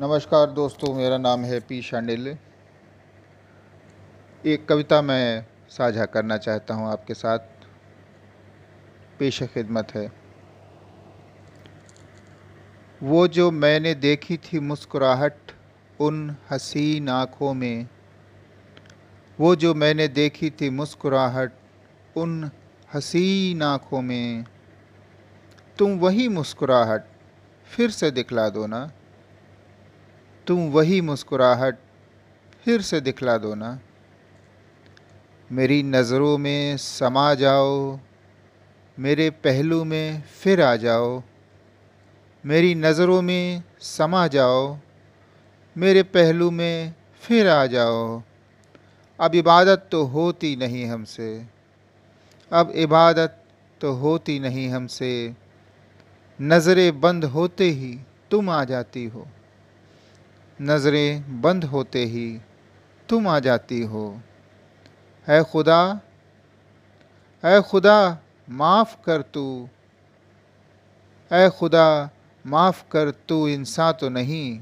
नमस्कार दोस्तों, मेरा नाम है पी शांडिल एक कविता मैं साझा करना चाहता हूँ आपके साथ। पेश खिदमत है। वो जो मैंने देखी थी मुस्कुराहट उन हसीन आँखों में, वो जो मैंने देखी थी मुस्कुराहट उन हसीन आँखों में, तुम वही मुस्कुराहट फिर से दिखला दो ना। तुम वही मुस्कुराहट फिर से दिखला दो ना। मेरी नज़रों में समा जाओ, मेरे पहलू में फिर आ जाओ। मेरी नज़रों में समा जाओ, मेरे पहलू में फिर आ जाओ। अब इबादत तो होती नहीं हमसे, अब इबादत तो होती नहीं हमसे। नज़रें बंद होते ही तुम आ जाती हो। नज़रें बंद होते ही तुम आ जाती हो। है खुदा है खुदा, माफ़ कर तू। ऐ खुदा, माफ़ कर तू, इंसान तो नहीं।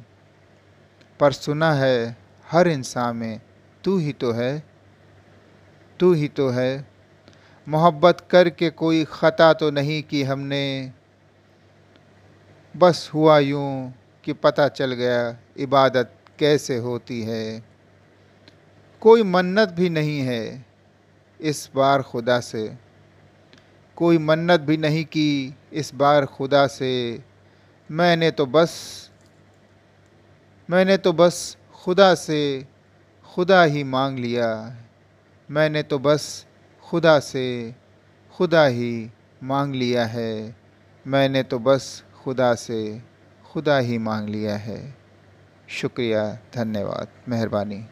पर सुना है हर इंसान में, तू ही तो है। तू ही तो है। मोहब्बत करके कोई ख़ता तो नहीं कि हमने। बस हुआ यूँ कि पता चल गया, इबादत कैसे होती है। कोई मन्नत भी नहीं है इस बार खुदा से। कोई मन्नत भी नहीं की इस बार खुदा से। मैंने तो बस, मैंने तो बस खुदा से, खुदा ही मांग लिया। मैंने तो बस खुदा से, खुदा ही मांग लिया है। मैंने तो बस खुदा से। खुदा ही मांग लिया है। शुक्रिया धन्यवाद मेहरबानी।